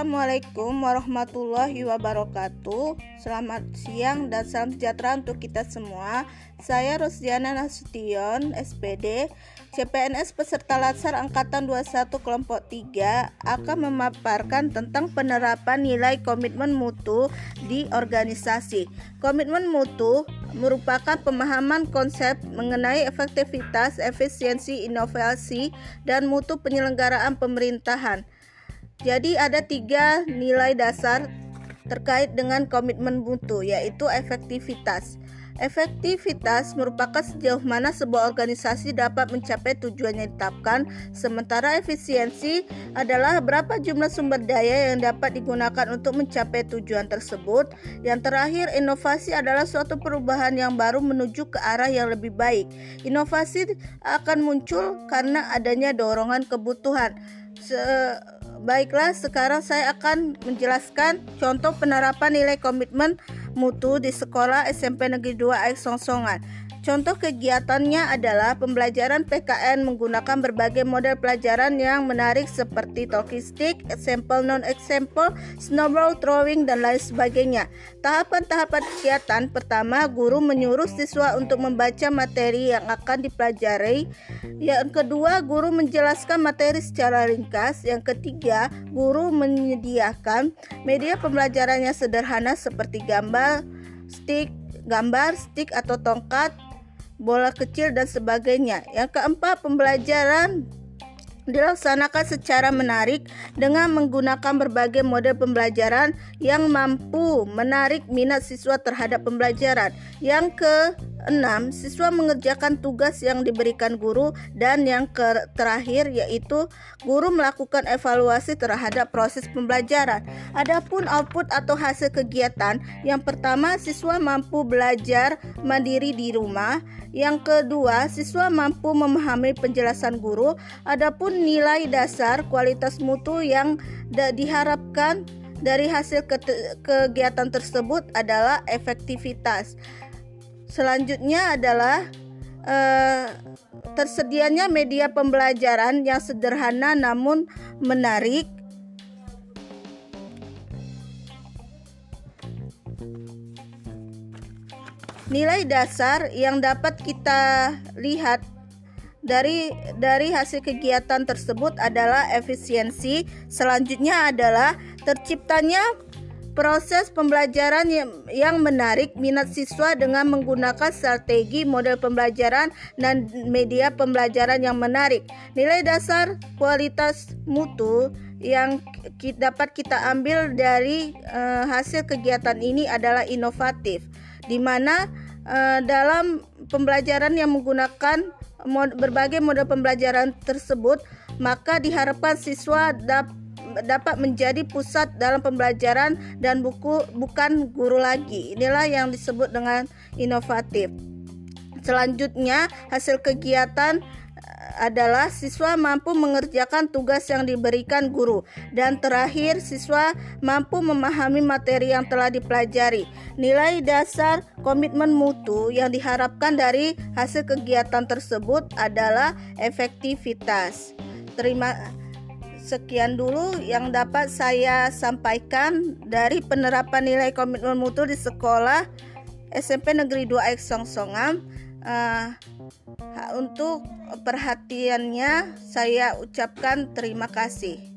Assalamualaikum warahmatullahi wabarakatuh. Selamat siang dan salam sejahtera untuk kita semua. Saya Rosdiana Nasution, SPD, CPNS peserta Latsar Angkatan 21 Kelompok 3 akan memaparkan tentang penerapan nilai komitmen mutu di organisasi. Komitmen mutu merupakan pemahaman konsep mengenai efektivitas, efisiensi, inovasi, dan mutu penyelenggaraan pemerintahan. Jadi ada tiga nilai dasar terkait dengan komitmen mutu yaitu efektivitas. Efektivitas merupakan sejauh mana sebuah organisasi dapat mencapai tujuan yang ditetapkan, sementara efisiensi adalah berapa jumlah sumber daya yang dapat digunakan untuk mencapai tujuan tersebut. Yang terakhir, inovasi adalah suatu perubahan yang baru menuju ke arah yang lebih baik. Inovasi akan muncul karena adanya dorongan kebutuhan. Se Baiklah, sekarang saya akan menjelaskan contoh penerapan nilai komitmen mutu di sekolah SMP Negeri 2 Aik Songsongan. Contoh kegiatannya adalah pembelajaran PKN menggunakan berbagai model pelajaran yang menarik seperti talking stick, example non-example, snowball throwing, dan lain sebagainya. Tahapan-tahapan kegiatan pertama, guru menyuruh siswa untuk membaca materi yang akan dipelajari. Yang kedua, guru menjelaskan materi secara ringkas. Yang ketiga, guru menyediakan media pembelajaran yang sederhana seperti gambar, stick, gambar, stick atau tongkat, bola kecil dan sebagainya. Yang keempat, pembelajaran dilaksanakan secara menarik dengan menggunakan berbagai model pembelajaran yang mampu menarik minat siswa terhadap pembelajaran. Yang ke Enam, siswa mengerjakan tugas yang diberikan guru dan yang terakhir yaitu guru melakukan evaluasi terhadap proses pembelajaran. Adapun output atau hasil kegiatan, yang pertama siswa mampu belajar mandiri di rumah, yang kedua siswa mampu memahami penjelasan guru. Adapun nilai dasar kualitas mutu yang diharapkan dari hasil kegiatan tersebut adalah efektivitas. Selanjutnya adalah eh, tersedianya media pembelajaran yang sederhana namun menarik. Nilai dasar yang dapat kita lihat dari dari hasil kegiatan tersebut adalah efisiensi. Selanjutnya adalah terciptanya Proses pembelajaran yang, menarik minat siswa dengan menggunakan strategi model pembelajaran dan media pembelajaran yang menarik. Nilai dasar kualitas mutu yang dapat kita ambil dari uh, hasil kegiatan ini adalah inovatif, di mana uh, dalam pembelajaran yang menggunakan berbagai model pembelajaran tersebut, maka diharapkan siswa dapat dapat menjadi pusat dalam pembelajaran dan buku bukan guru lagi. Inilah yang disebut dengan inovatif. Selanjutnya, hasil kegiatan eh, adalah siswa mampu mengerjakan tugas yang diberikan guru dan terakhir siswa mampu memahami materi yang telah dipelajari. Nilai dasar komitmen mutu yang diharapkan dari hasil kegiatan tersebut adalah efektivitas. Terima Sekian dulu yang dapat saya sampaikan dari penerapan nilai komitmen mutu di sekolah SMP Negeri 2 X Songsongan. Uh, untuk perhatiannya saya ucapkan terima kasih.